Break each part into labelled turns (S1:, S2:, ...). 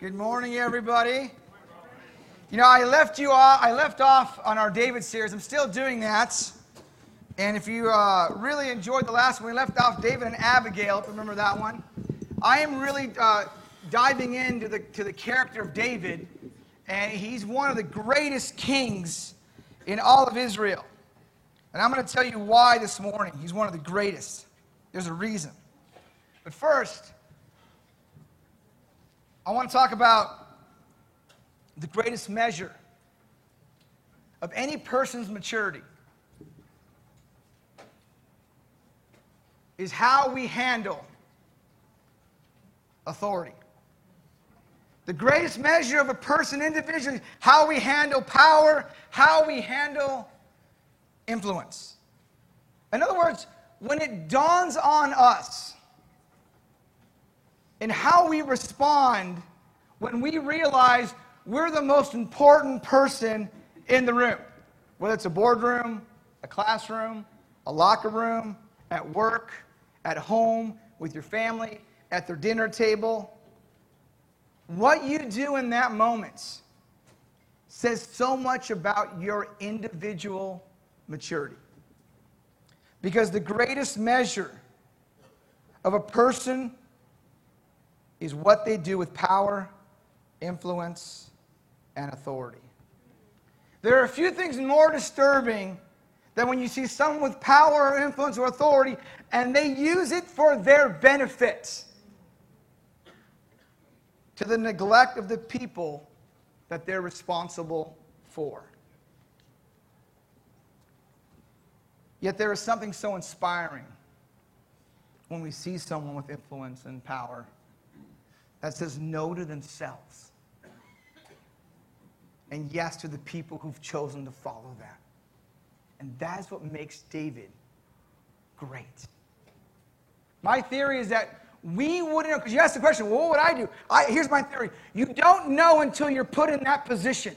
S1: Good morning, everybody. You know, I left you off, I left off on our David series. I'm still doing that. And if you uh, really enjoyed the last one, we left off David and Abigail. Remember that one? I am really uh, diving into the, to the character of David, and he's one of the greatest kings in all of Israel. And I'm going to tell you why this morning. He's one of the greatest. There's a reason. But first, I want to talk about the greatest measure of any person's maturity is how we handle authority. The greatest measure of a person individually, how we handle power, how we handle influence. In other words, when it dawns on us in how we respond when we realize we're the most important person in the room, whether it's a boardroom, a classroom, a locker room, at work, at home, with your family, at their dinner table. What you do in that moment says so much about your individual maturity. Because the greatest measure of a person is what they do with power, influence, and authority. There are a few things more disturbing than when you see someone with power or influence or authority and they use it for their benefit to the neglect of the people that they're responsible for. Yet there is something so inspiring when we see someone with influence and power that says no to themselves and yes to the people who've chosen to follow that. And that's what makes David great. My theory is that we wouldn't know, because you asked the question, well, what would I do? I, here's my theory you don't know until you're put in that position.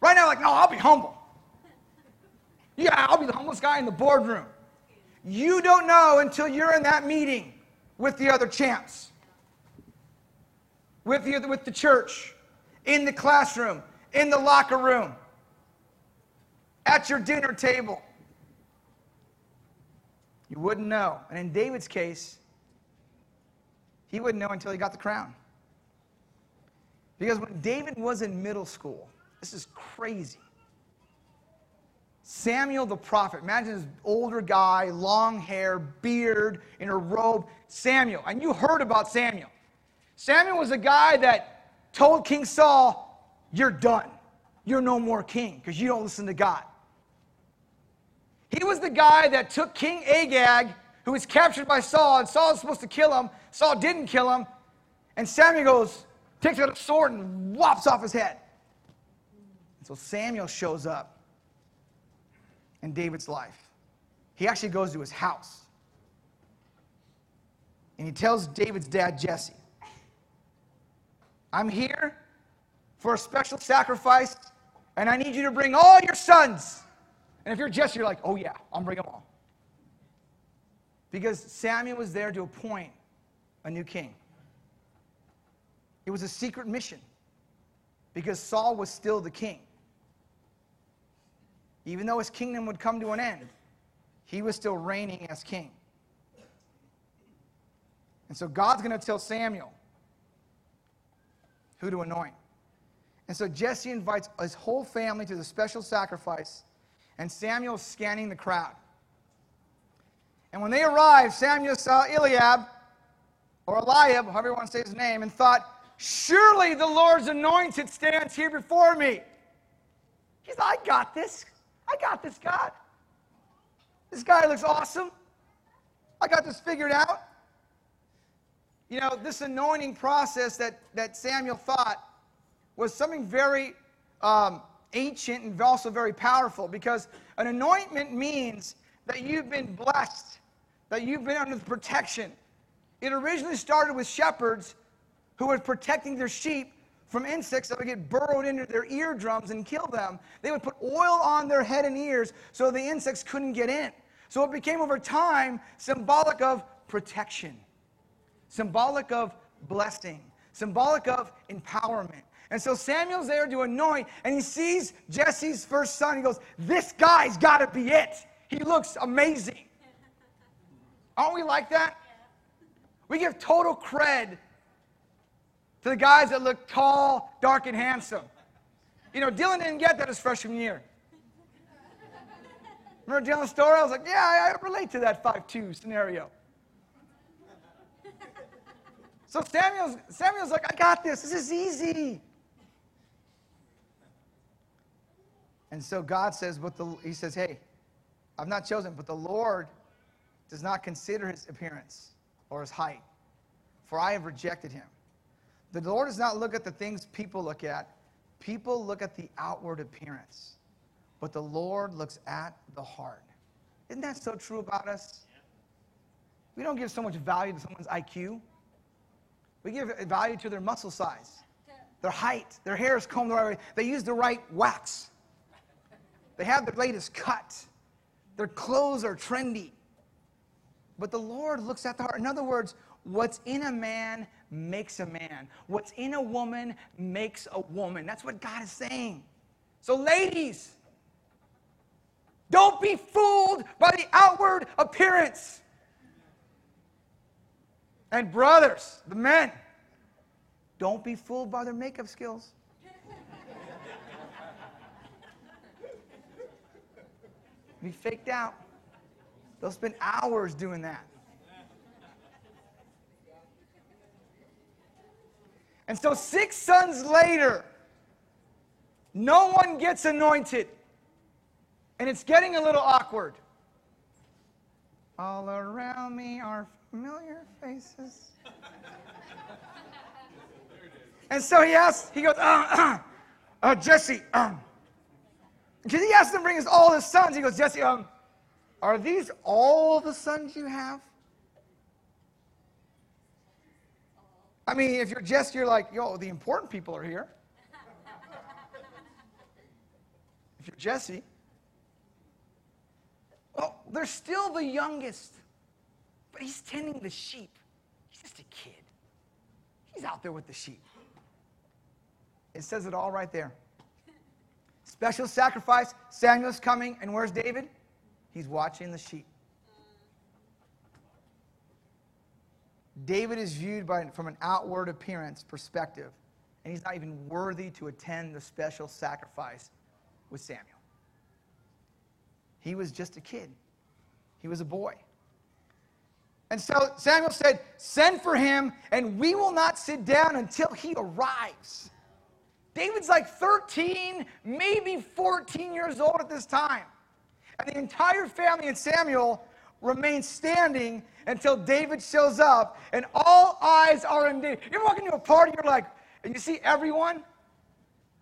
S1: Right now, like, no, I'll be humble. Yeah, I'll be the humblest guy in the boardroom. You don't know until you're in that meeting with the other champs with, the, with the church, in the classroom, in the locker room, at your dinner table. You wouldn't know. And in David's case, he wouldn't know until he got the crown. Because when David was in middle school, this is crazy. Samuel the prophet, imagine this older guy, long hair, beard, in a robe. Samuel, and you heard about Samuel. Samuel was a guy that told King Saul, You're done. You're no more king because you don't listen to God. He was the guy that took King Agag, who was captured by Saul, and Saul was supposed to kill him. Saul didn't kill him. And Samuel goes, takes out a sword and whops off his head. And so Samuel shows up in David's life. He actually goes to his house. And he tells David's dad, Jesse, I'm here for a special sacrifice, and I need you to bring all your sons. And if you're Jesse, you're like, oh yeah, I'm bringing them all. Because Samuel was there to appoint a new king. It was a secret mission because Saul was still the king. Even though his kingdom would come to an end, he was still reigning as king. And so God's going to tell Samuel, who to anoint. And so Jesse invites his whole family to the special sacrifice, and Samuel's scanning the crowd. And when they arrived, Samuel saw Eliab, or Eliab, however you want to say his name, and thought, Surely the Lord's anointed stands here before me. He's like, I got this. I got this, God. This guy looks awesome. I got this figured out. You know, this anointing process that, that Samuel thought was something very um, ancient and also very powerful because an anointment means that you've been blessed, that you've been under protection. It originally started with shepherds who were protecting their sheep from insects that would get burrowed into their eardrums and kill them. They would put oil on their head and ears so the insects couldn't get in. So it became over time symbolic of protection symbolic of blessing, symbolic of empowerment. And so Samuel's there to anoint, and he sees Jesse's first son. He goes, This guy's got to be it. He looks amazing. Aren't we like that? We give total cred to the guys that look tall, dark, and handsome. You know, Dylan didn't get that his freshman year. Remember Dylan's story? I was like, yeah, I relate to that 5'2 scenario. So Samuel's, Samuel's like, I got this. This is easy. And so God says, but the, he says, hey, I've not chosen, but the Lord does not consider his appearance or his height, for I have rejected him. The Lord does not look at the things people look at. People look at the outward appearance, but the Lord looks at the heart. Isn't that so true about us? We don't give so much value to someone's IQ. We give value to their muscle size, their height, their hair is combed the right way, they use the right wax, they have the latest cut, their clothes are trendy. But the Lord looks at the heart. In other words, what's in a man makes a man. What's in a woman makes a woman. That's what God is saying. So, ladies, don't be fooled by the outward appearance. And, brothers, the men, don't be fooled by their makeup skills. be faked out. They'll spend hours doing that. And so, six sons later, no one gets anointed. And it's getting a little awkward. All around me are familiar faces. and so he asks, he goes, uh, uh, uh Jesse, um, because he asked him to bring us all his sons. He goes, Jesse, um, are these all the sons you have? I mean, if you're Jesse, you're like, yo, the important people are here. if you're Jesse, well, they're still the youngest, but he's tending the sheep. He's just a kid. He's out there with the sheep. It says it all right there. Special sacrifice, Samuel's coming, and where's David? He's watching the sheep. David is viewed by, from an outward appearance perspective, and he's not even worthy to attend the special sacrifice with Samuel. He was just a kid, he was a boy. And so Samuel said, Send for him, and we will not sit down until he arrives. David's like 13, maybe 14 years old at this time. And the entire family and Samuel remain standing until David shows up, and all eyes are on David. You're walking to a party, you're like, and you see everyone?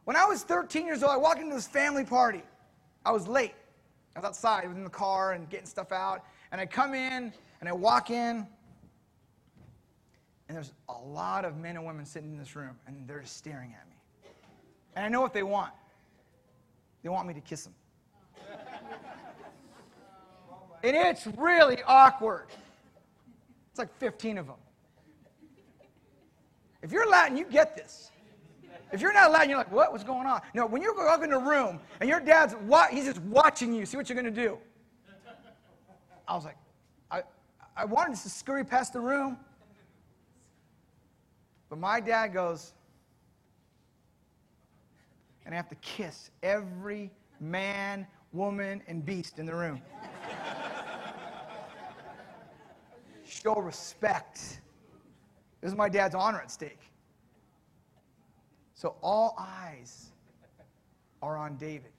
S1: When I was 13 years old, I walked into this family party. I was late. I was outside, I was in the car and getting stuff out. And I come in and I walk in, and there's a lot of men and women sitting in this room, and they're just staring at me. And I know what they want. They want me to kiss them. And it's really awkward. It's like 15 of them. If you're Latin, you get this. If you're not Latin, you're like, what? What's going on? No, when you walk in a room and your dad's, he's just watching you, see what you're going to do. I was like, I wanted to scurry past the room. But my dad goes, and I have to kiss every man, woman, and beast in the room. show respect. This is my dad's honor at stake. So all eyes are on David.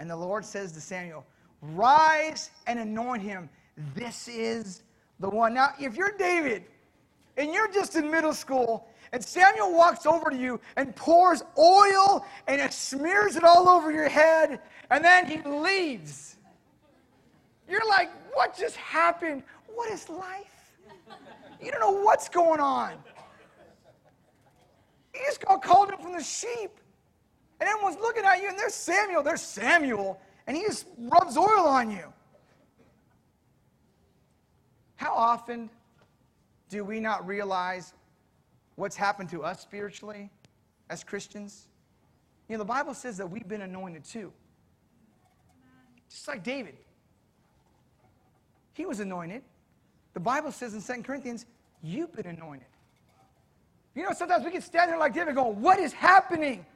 S1: And the Lord says to Samuel, Rise and anoint him. This is the one. Now, if you're David and you're just in middle school and Samuel walks over to you and pours oil and it smears it all over your head and then he leaves, you're like, What just happened? What is life? You don't know what's going on. You just got called in from the sheep. And everyone's looking at you, and there's Samuel, there's Samuel, and he just rubs oil on you. How often do we not realize what's happened to us spiritually as Christians? You know, the Bible says that we've been anointed too. Just like David. He was anointed. The Bible says in 2 Corinthians, you've been anointed. You know, sometimes we can stand there like David going, What is happening?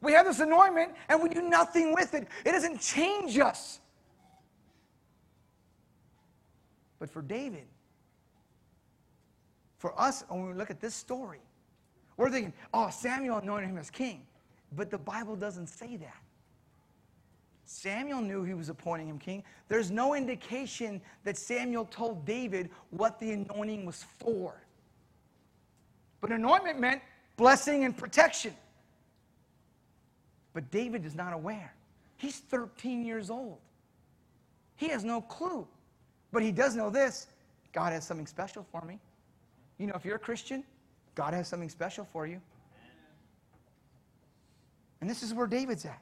S1: We have this anointment and we do nothing with it. It doesn't change us. But for David, for us, when we look at this story, we're thinking, oh, Samuel anointed him as king. But the Bible doesn't say that. Samuel knew he was appointing him king. There's no indication that Samuel told David what the anointing was for. But anointment meant blessing and protection. But David is not aware. He's 13 years old. He has no clue. But he does know this God has something special for me. You know, if you're a Christian, God has something special for you. And this is where David's at.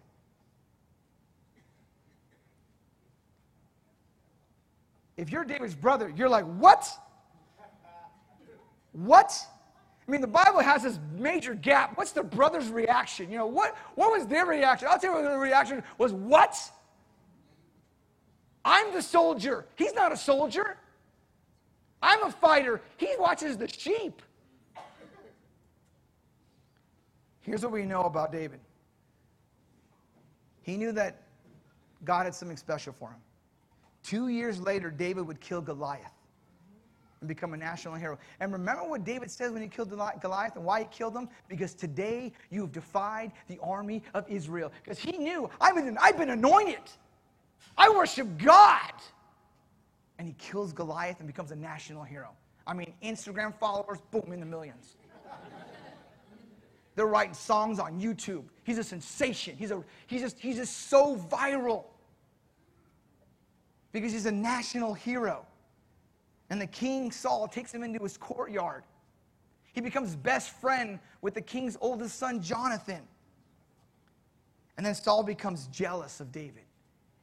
S1: If you're David's brother, you're like, what? What? I mean, the Bible has this major gap. What's the brother's reaction? You know, what, what was their reaction? I'll tell you what their reaction was what? I'm the soldier. He's not a soldier. I'm a fighter. He watches the sheep. Here's what we know about David he knew that God had something special for him. Two years later, David would kill Goliath and become a national hero. And remember what David says when he killed Goliath and why he killed him? Because today you have defied the army of Israel. Because he knew, I've been, I've been anointed. I worship God. And he kills Goliath and becomes a national hero. I mean, Instagram followers, boom, in the millions. They're writing songs on YouTube. He's a sensation. He's, a, he's, just, he's just so viral because he's a national hero. And the king, Saul, takes him into his courtyard. He becomes best friend with the king's oldest son, Jonathan. And then Saul becomes jealous of David.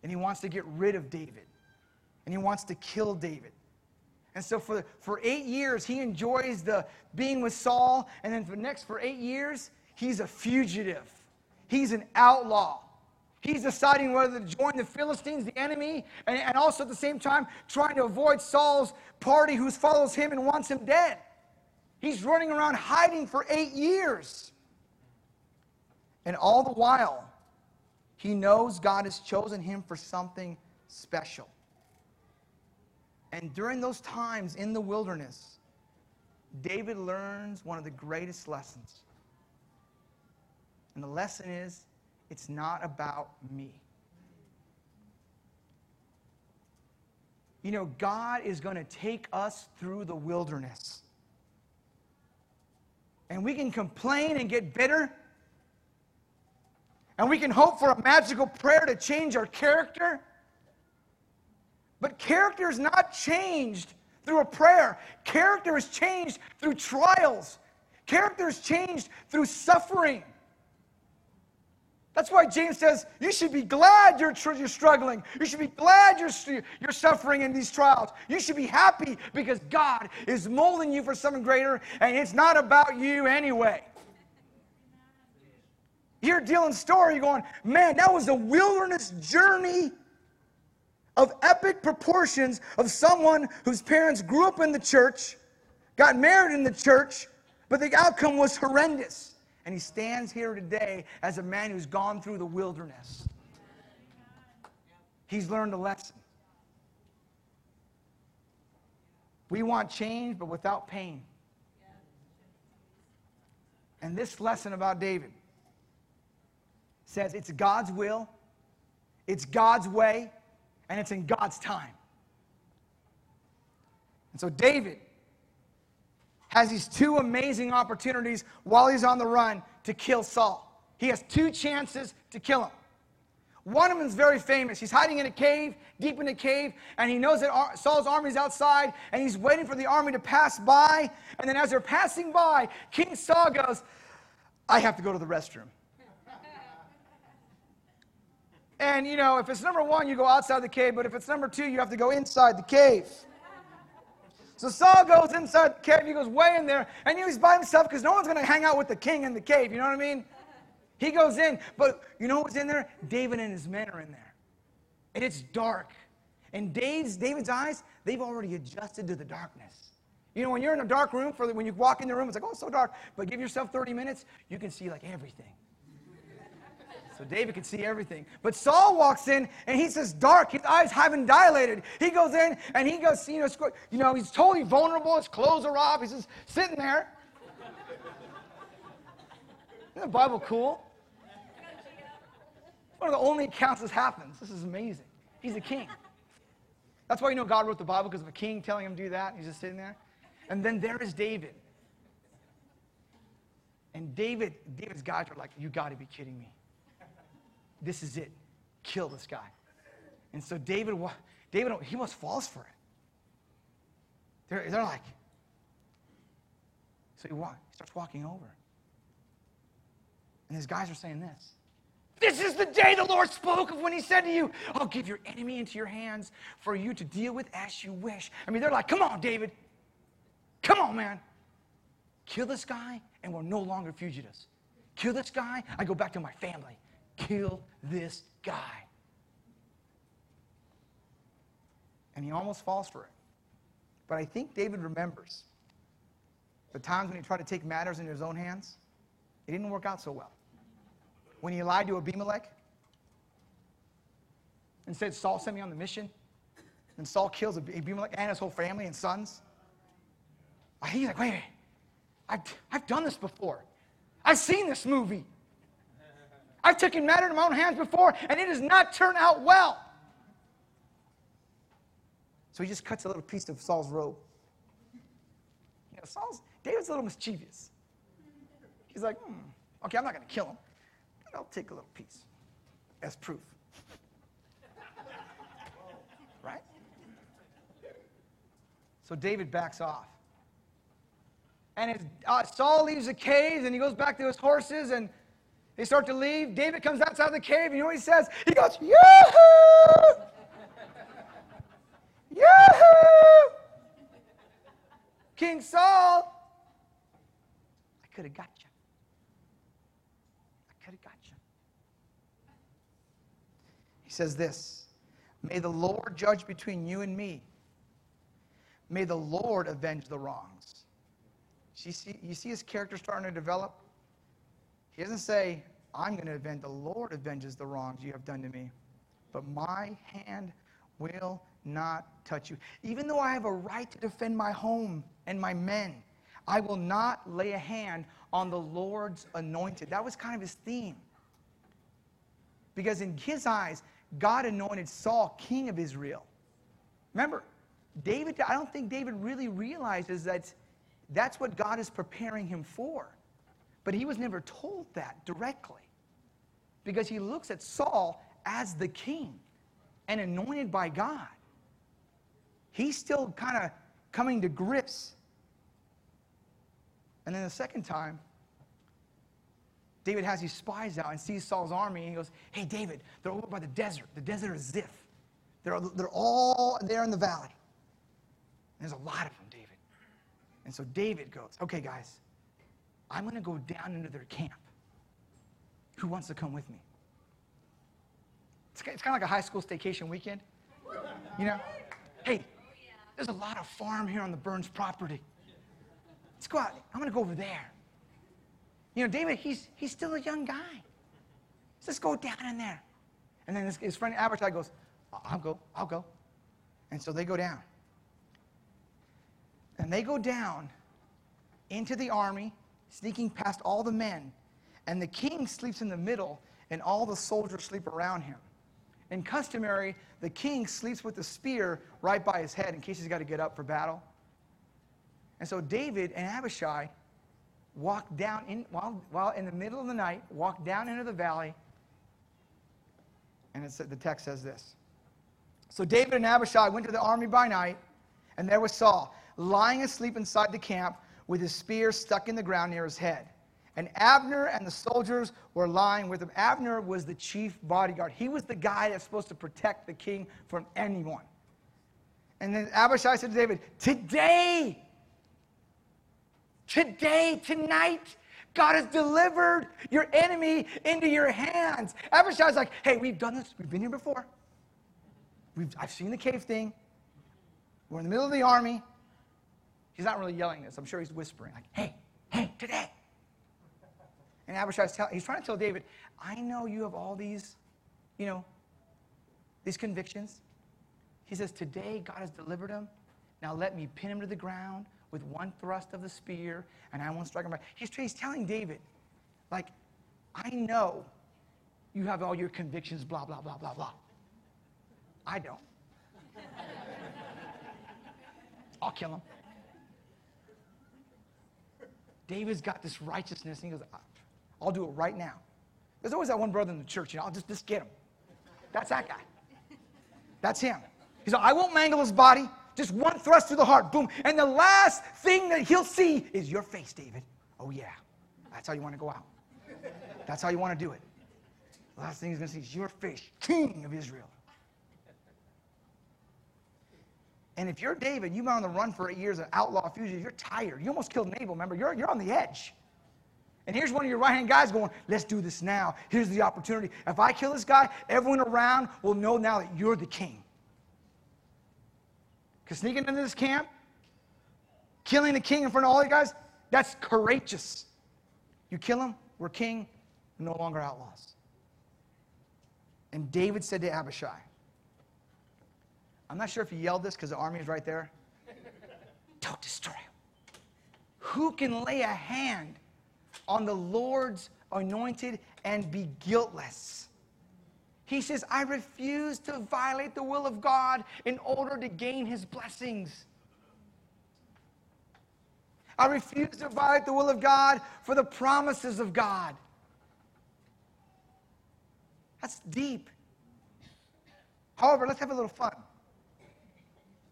S1: And he wants to get rid of David. And he wants to kill David. And so for, for eight years, he enjoys the being with Saul. And then for the next, for eight years, he's a fugitive. He's an outlaw. He's deciding whether to join the Philistines, the enemy, and, and also at the same time trying to avoid Saul's party who follows him and wants him dead. He's running around hiding for eight years. And all the while, he knows God has chosen him for something special. And during those times in the wilderness, David learns one of the greatest lessons. And the lesson is it's not about me. You know, God is going to take us through the wilderness. And we can complain and get bitter. And we can hope for a magical prayer to change our character. But character is not changed through a prayer. Character is changed through trials. Character is changed through suffering. That's why James says you should be glad you're, you're struggling. You should be glad you're, you're suffering in these trials. You should be happy because God is molding you for something greater, and it's not about you anyway. You're Dylan's story, you're going, man, that was a wilderness journey of epic proportions of someone whose parents grew up in the church, got married in the church, but the outcome was horrendous. And he stands here today as a man who's gone through the wilderness. He's learned a lesson. We want change, but without pain. And this lesson about David says it's God's will, it's God's way, and it's in God's time. And so David has these two amazing opportunities while he's on the run to kill Saul. He has two chances to kill him. One of them is very famous. He's hiding in a cave, deep in a cave, and he knows that Saul's army is outside, and he's waiting for the army to pass by. And then as they're passing by, King Saul goes, I have to go to the restroom. And you know, if it's number one, you go outside the cave, but if it's number two, you have to go inside the cave. So Saul goes inside the cave. He goes way in there, and he's by himself because no one's going to hang out with the king in the cave. You know what I mean? He goes in, but you know what's in there? David and his men are in there, and it's dark. And David's David's eyes, they've already adjusted to the darkness. You know, when you're in a dark room, for when you walk in the room, it's like, oh, it's so dark. But give yourself 30 minutes, you can see like everything. So David could see everything. But Saul walks in and he says, dark. His eyes haven't dilated. He goes in and he goes, you know, you know he's totally vulnerable. His clothes are off. He's just sitting there. Isn't the Bible cool? One of the only accounts this happens. This is amazing. He's a king. That's why you know God wrote the Bible because of a king telling him to do that. He's just sitting there. And then there is David. And David, David's guys are like, You got to be kidding me. This is it. Kill this guy. And so David, David, he almost falls for it. They're, they're like, so he, walk, he starts walking over. And his guys are saying this. This is the day the Lord spoke of when he said to you, I'll give your enemy into your hands for you to deal with as you wish. I mean, they're like, come on, David. Come on, man. Kill this guy, and we're no longer fugitives. Kill this guy, I go back to my family kill this guy. And he almost falls for it. But I think David remembers the times when he tried to take matters into his own hands. It didn't work out so well. When he lied to Abimelech and said, Saul sent me on the mission, and Saul kills Abimelech and his whole family and sons. He's like, wait, I've, I've done this before. I've seen this movie. I've taken matter in my own hands before, and it has not turned out well. So he just cuts a little piece of Saul's robe. You know, Saul's, David's a little mischievous. He's like, hmm, okay, I'm not going to kill him, but I'll take a little piece as proof. right? So David backs off. And as uh, Saul leaves the cave and he goes back to his horses and they start to leave. David comes outside of the cave, and you know what he says? He goes, Yoo-hoo! Yoo-hoo! King Saul, I could have got you. I could have got you. He says this May the Lord judge between you and me. May the Lord avenge the wrongs. You see, you see his character starting to develop? He doesn't say, I'm going to avenge, the Lord avenges the wrongs you have done to me. But my hand will not touch you. Even though I have a right to defend my home and my men, I will not lay a hand on the Lord's anointed. That was kind of his theme. Because in his eyes, God anointed Saul king of Israel. Remember, David, I don't think David really realizes that that's what God is preparing him for. But he was never told that directly because he looks at Saul as the king and anointed by God. He's still kind of coming to grips. And then the second time, David has these spies out and sees Saul's army and he goes, Hey, David, they're over by the desert. The desert is Ziph. They're, they're all there in the valley. And there's a lot of them, David. And so David goes, Okay, guys, I'm going to go down into their camp. Who wants to come with me? It's, it's kind of like a high school staycation weekend. You know? Hey, there's a lot of farm here on the Burns property. Let's go out. I'm going to go over there. You know, David, he's, he's still a young guy. Let's go down in there. And then his, his friend Abishai goes, I'll go, I'll go. And so they go down. And they go down into the army sneaking past all the men. And the king sleeps in the middle, and all the soldiers sleep around him. And customary, the king sleeps with the spear right by his head in case he's got to get up for battle. And so David and Abishai walk down in, while, while in the middle of the night, walk down into the valley. And the text says this. So David and Abishai went to the army by night, and there was Saul, lying asleep inside the camp with his spear stuck in the ground near his head. And Abner and the soldiers were lying with him. Abner was the chief bodyguard. He was the guy that's supposed to protect the king from anyone. And then Abishai said to David, Today, today, tonight, God has delivered your enemy into your hands. Abishai's like, Hey, we've done this. We've been here before. We've, I've seen the cave thing. We're in the middle of the army. He's not really yelling this. I'm sure he's whispering, like, Hey, hey, today. And Abishai's tell, he's trying to tell David, I know you have all these, you know, these convictions. He says, Today God has delivered him. Now let me pin him to the ground with one thrust of the spear, and I won't strike him. He's, he's telling David, like, I know you have all your convictions, blah, blah, blah, blah, blah. I don't. I'll kill him. David's got this righteousness, and he goes, I'll do it right now. There's always that one brother in the church, you know, I'll just, just get him. That's that guy. That's him. He said, I won't mangle his body. Just one thrust through the heart. Boom. And the last thing that he'll see is your face, David. Oh, yeah. That's how you want to go out. That's how you want to do it. The last thing he's going to see is your face, King of Israel. And if you're David, you've been on the run for eight years, an outlaw fugitive, you're tired. You almost killed Nabal, remember? You're, you're on the edge. And here's one of your right hand guys going, Let's do this now. Here's the opportunity. If I kill this guy, everyone around will know now that you're the king. Because sneaking into this camp, killing the king in front of all you guys, that's courageous. You kill him, we're king, no longer outlaws. And David said to Abishai, I'm not sure if he yelled this because the army is right there. Don't destroy him. Who can lay a hand on the Lord's anointed and be guiltless? He says, I refuse to violate the will of God in order to gain his blessings. I refuse to violate the will of God for the promises of God. That's deep. However, let's have a little fun.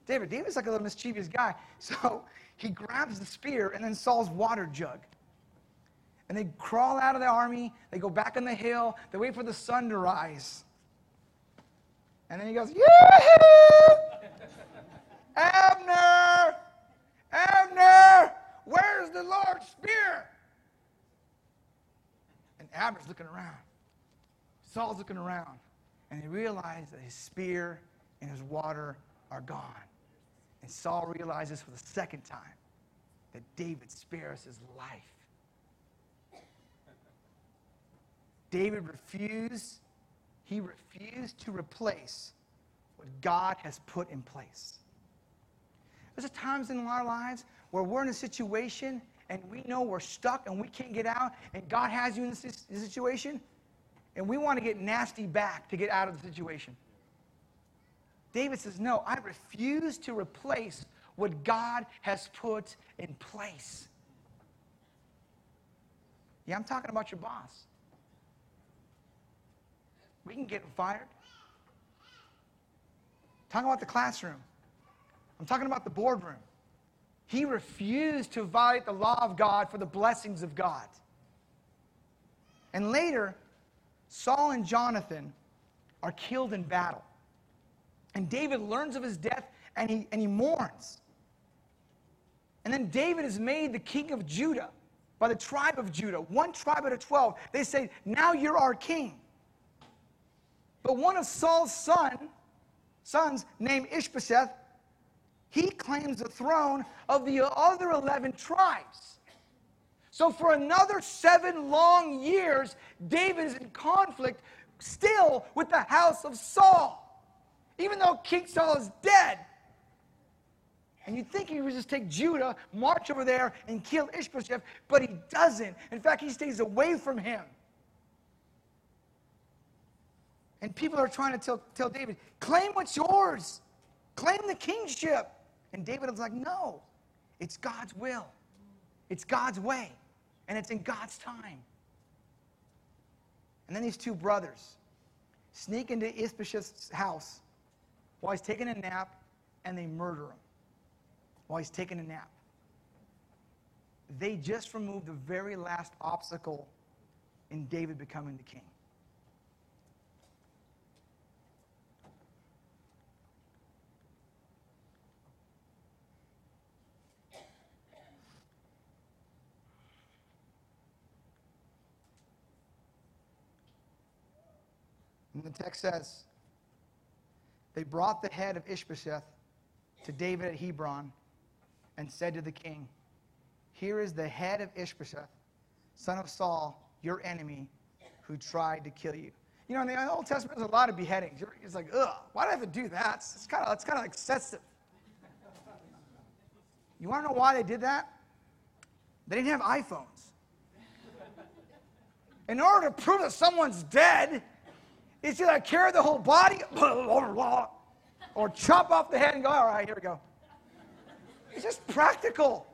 S1: David, David's like a little mischievous guy. So he grabs the spear and then Saul's water jug. And they crawl out of the army, they go back on the hill, they wait for the sun to rise. And then he goes, Yoo-hoo! Abner! Abner! Where's the Lord's spear? And Abner's looking around. Saul's looking around. And he realizes that his spear and his water are gone. And Saul realizes for the second time that David spares his life. David refused he refused to replace what God has put in place. There's a times in our lives where we're in a situation and we know we're stuck and we can't get out, and God has you in this situation, and we want to get nasty back to get out of the situation. David says, No, I refuse to replace what God has put in place. Yeah, I'm talking about your boss. We can get fired. Talking about the classroom. I'm talking about the boardroom. He refused to violate the law of God for the blessings of God. And later, Saul and Jonathan are killed in battle. And David learns of his death and he, and he mourns. And then David is made the king of Judah by the tribe of Judah, one tribe out of 12. They say, Now you're our king. But one of Saul's son, sons, named Ishbosheth, he claims the throne of the other 11 tribes. So for another seven long years, David is in conflict still with the house of Saul. Even though King Saul is dead. And you'd think he would just take Judah, march over there, and kill Ishbosheth, but he doesn't. In fact, he stays away from him. And people are trying to tell, tell David, claim what's yours, claim the kingship. And David is like, no, it's God's will, it's God's way, and it's in God's time. And then these two brothers sneak into Ishbosheth's house while he's taking a nap and they murder him while he's taking a nap. They just removed the very last obstacle in David becoming the king. And the text says, they brought the head of Ishbosheth to David at Hebron and said to the king, Here is the head of Ishbosheth, son of Saul, your enemy, who tried to kill you. You know, in the Old Testament, there's a lot of beheadings. It's like, ugh, why do I have to do that? It's kind of, it's kind of excessive. You want to know why they did that? They didn't have iPhones. In order to prove that someone's dead, it's either carry the whole body or chop off the head and go, all right, here we go. It's just practical.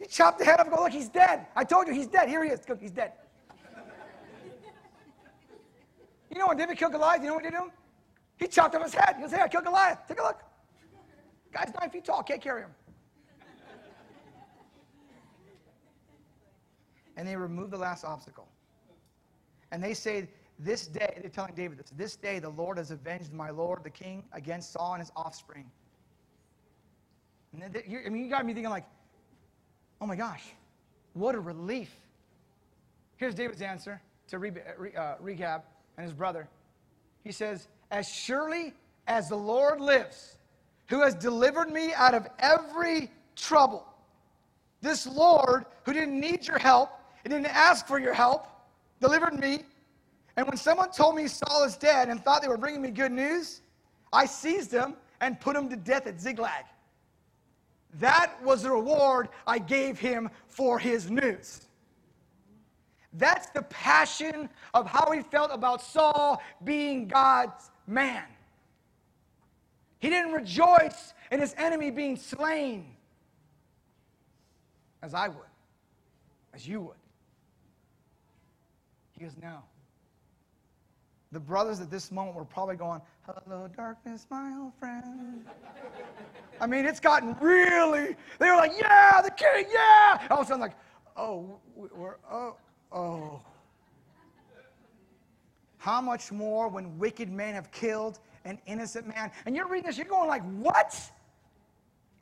S1: You chop the head off and go, look, he's dead. I told you, he's dead. Here he is. Look, he's dead. You know when David killed Goliath, you know what he did to him? He chopped off his head. He goes, hey, I killed Goliath. Take a look. Guy's nine feet tall, can't carry him. And they remove the last obstacle. And they say, This day, they're telling David this, this day the Lord has avenged my Lord the king against Saul and his offspring. And then, I mean, you got me thinking, like, oh my gosh, what a relief. Here's David's answer to uh, Rechab and his brother. He says, As surely as the Lord lives, who has delivered me out of every trouble. This Lord, who didn't need your help and didn't ask for your help, delivered me. And when someone told me Saul is dead and thought they were bringing me good news, I seized him and put him to death at Ziklag. That was the reward I gave him for his news. That's the passion of how he felt about Saul being God's man. He didn't rejoice in his enemy being slain as I would, as you would. He goes, No. The brothers at this moment were probably going, Hello, darkness, my old friend. I mean, it's gotten really, they were like, Yeah, the king, yeah. All of a sudden, like, Oh, we're, oh, oh. How much more when wicked men have killed an innocent man? And you're reading this, you're going like, what?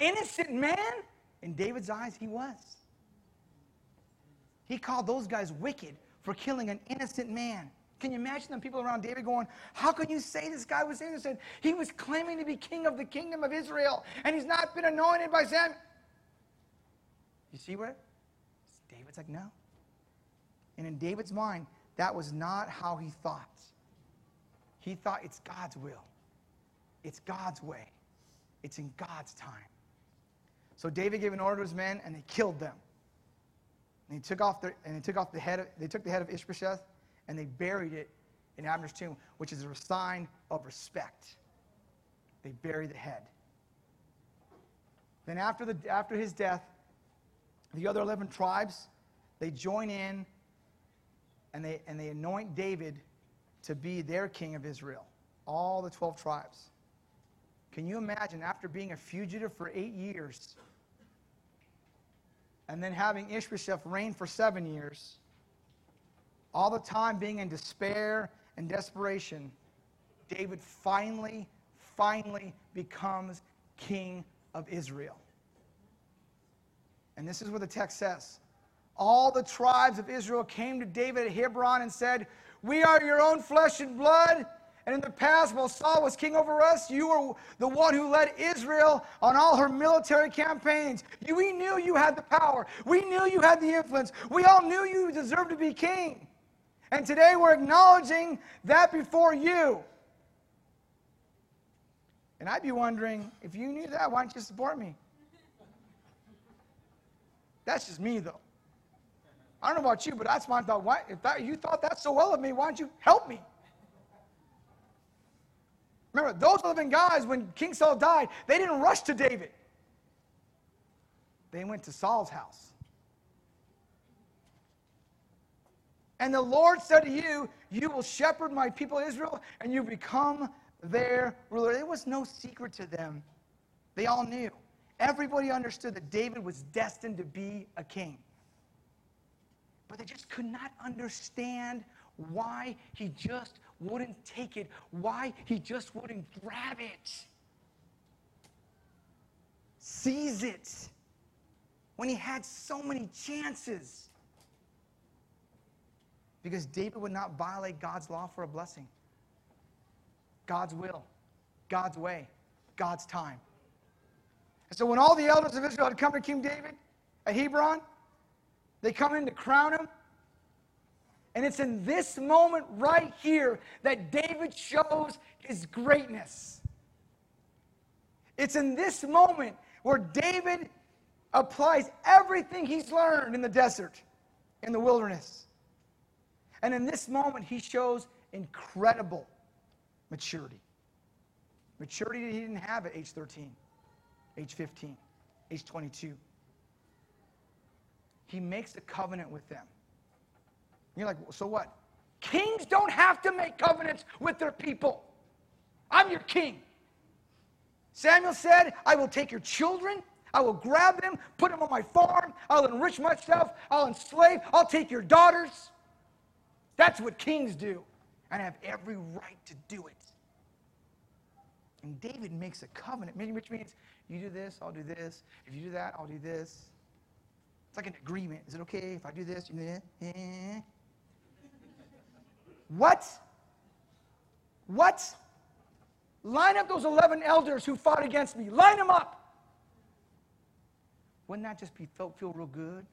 S1: Innocent man? In David's eyes, he was. He called those guys wicked for killing an innocent man. Can you imagine the people around David going, How can you say this guy was innocent? He was claiming to be king of the kingdom of Israel, and he's not been anointed by Samuel. You see what? David's like, No. And in David's mind, that was not how he thought. He thought it's God's will, it's God's way, it's in God's time. So David gave an order to his men, and they killed them. And he took off the, and they took off the head of, they took the head of Ishbosheth and they buried it in Abner's tomb, which is a sign of respect. They bury the head. Then after, the, after his death, the other 11 tribes, they join in and they, and they anoint David to be their king of Israel. All the 12 tribes. Can you imagine, after being a fugitive for eight years, and then having Ishbosheth reign for seven years, all the time being in despair and desperation, David finally, finally becomes king of Israel. And this is what the text says all the tribes of Israel came to David at Hebron and said, We are your own flesh and blood. And in the past, while Saul was king over us, you were the one who led Israel on all her military campaigns. You, we knew you had the power. We knew you had the influence. We all knew you deserved to be king. And today we're acknowledging that before you. And I'd be wondering, if you knew that, why don't you support me? That's just me, though. I don't know about you, but that's my thought. Why, if that, you thought that so well of me, why don't you help me? Remember, those 11 guys, when King Saul died, they didn't rush to David. They went to Saul's house. And the Lord said to you, You will shepherd my people Israel, and you become their ruler. It was no secret to them. They all knew. Everybody understood that David was destined to be a king but they just could not understand why he just wouldn't take it, why he just wouldn't grab it, seize it when he had so many chances. Because David would not violate God's law for a blessing. God's will, God's way, God's time. And so when all the elders of Israel had come to King David at Hebron, they come in to crown him. And it's in this moment right here that David shows his greatness. It's in this moment where David applies everything he's learned in the desert, in the wilderness. And in this moment, he shows incredible maturity. Maturity that he didn't have at age 13, age 15, age 22. He makes a covenant with them. You're like, so what? Kings don't have to make covenants with their people. I'm your king. Samuel said, I will take your children, I will grab them, put them on my farm, I'll enrich myself, I'll enslave, I'll take your daughters. That's what kings do. And have every right to do it. And David makes a covenant, which means you do this, I'll do this. If you do that, I'll do this. It's like an agreement. Is it okay if I do this? Eh? What? What? Line up those 11 elders who fought against me. Line them up. Wouldn't that just be feel real good?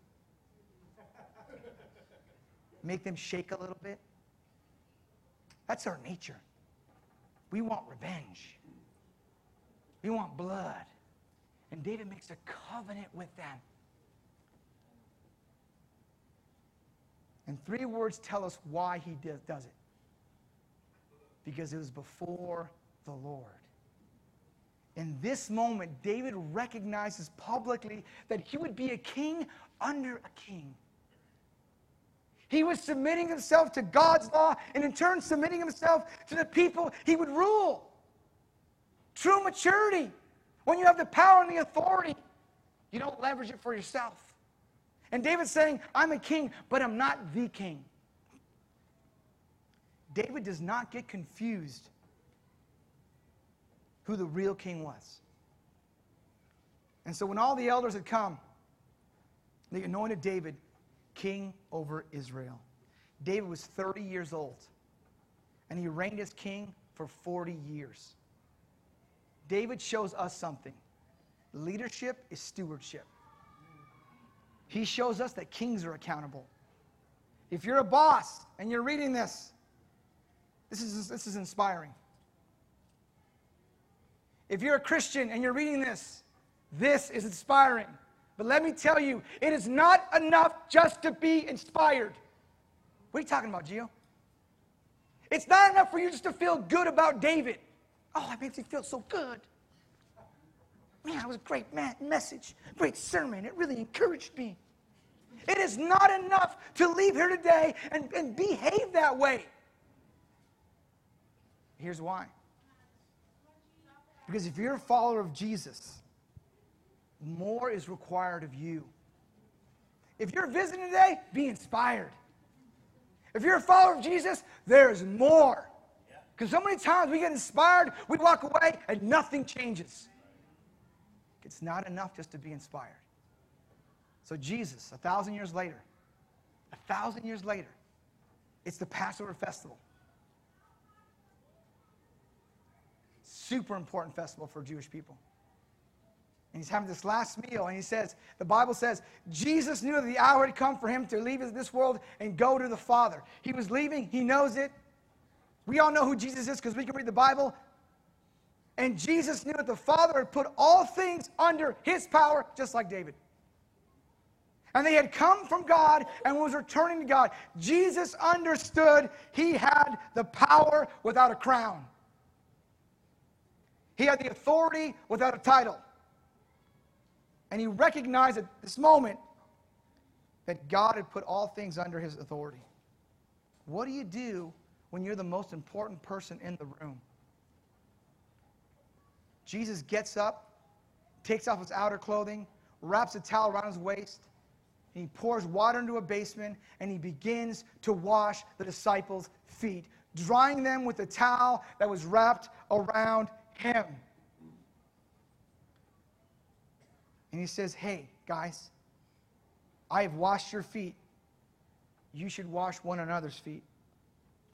S1: Make them shake a little bit. That's our nature. We want revenge. We want blood. And David makes a covenant with them. And three words tell us why he does it. Because it was before the Lord. In this moment, David recognizes publicly that he would be a king under a king. He was submitting himself to God's law and in turn submitting himself to the people he would rule. True maturity. When you have the power and the authority, you don't leverage it for yourself. And David's saying, I'm a king, but I'm not the king. David does not get confused who the real king was. And so when all the elders had come, they anointed David king over Israel. David was 30 years old, and he reigned as king for 40 years. David shows us something leadership is stewardship. He shows us that kings are accountable. If you're a boss and you're reading this, this is, this is inspiring. If you're a Christian and you're reading this, this is inspiring. But let me tell you, it is not enough just to be inspired. What are you talking about, Gio? It's not enough for you just to feel good about David. Oh, that makes me feel so good. Man, it was a great message, great sermon. It really encouraged me. It is not enough to leave here today and, and behave that way. Here's why. Because if you're a follower of Jesus, more is required of you. If you're visiting today, be inspired. If you're a follower of Jesus, there's more. Because so many times we get inspired, we walk away, and nothing changes. It's not enough just to be inspired. So, Jesus, a thousand years later, a thousand years later, it's the Passover festival. Super important festival for Jewish people. And he's having this last meal, and he says, the Bible says, Jesus knew that the hour had come for him to leave this world and go to the Father. He was leaving, he knows it. We all know who Jesus is because we can read the Bible. And Jesus knew that the Father had put all things under his power, just like David. And they had come from God and was returning to God. Jesus understood he had the power without a crown. He had the authority without a title. And he recognized at this moment that God had put all things under his authority. What do you do when you're the most important person in the room? Jesus gets up, takes off his outer clothing, wraps a towel around his waist, and he pours water into a basin, and he begins to wash the disciples' feet, drying them with the towel that was wrapped around him. And he says, Hey, guys, I have washed your feet. you should wash one another's feet.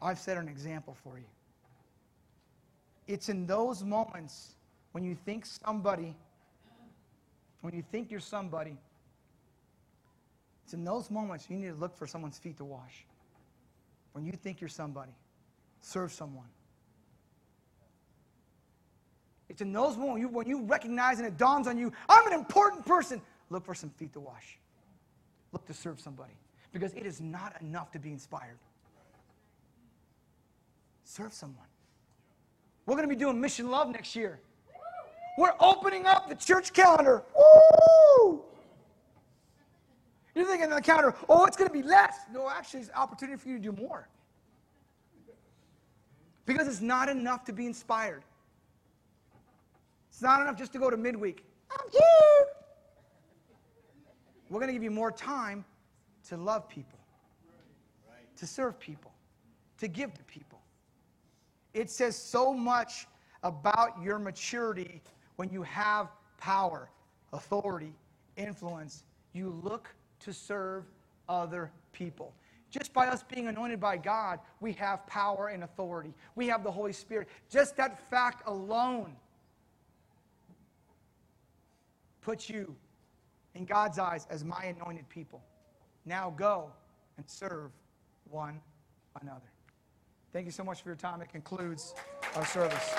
S1: I've set an example for you. It's in those moments when you think somebody, when you think you're somebody, it's in those moments you need to look for someone's feet to wash. When you think you're somebody, serve someone. It's in those moments when you, recognize and it dawns on you, I'm an important person, look for some feet to wash. Look to serve somebody. Because it is not enough to be inspired. Serve someone. We're going to be doing Mission Love next year. We're opening up the church calendar. Woo! You're thinking on the calendar, oh, it's going to be less. No, actually, it's an opportunity for you to do more. Because it's not enough to be inspired. It's not enough just to go to midweek. I'm here. We're going to give you more time to love people, to serve people, to give to people. It says so much about your maturity when you have power, authority, influence. You look to serve other people. Just by us being anointed by God, we have power and authority. We have the Holy Spirit. Just that fact alone puts you in God's eyes as my anointed people. Now go and serve one another. Thank you so much for your time. It concludes our service.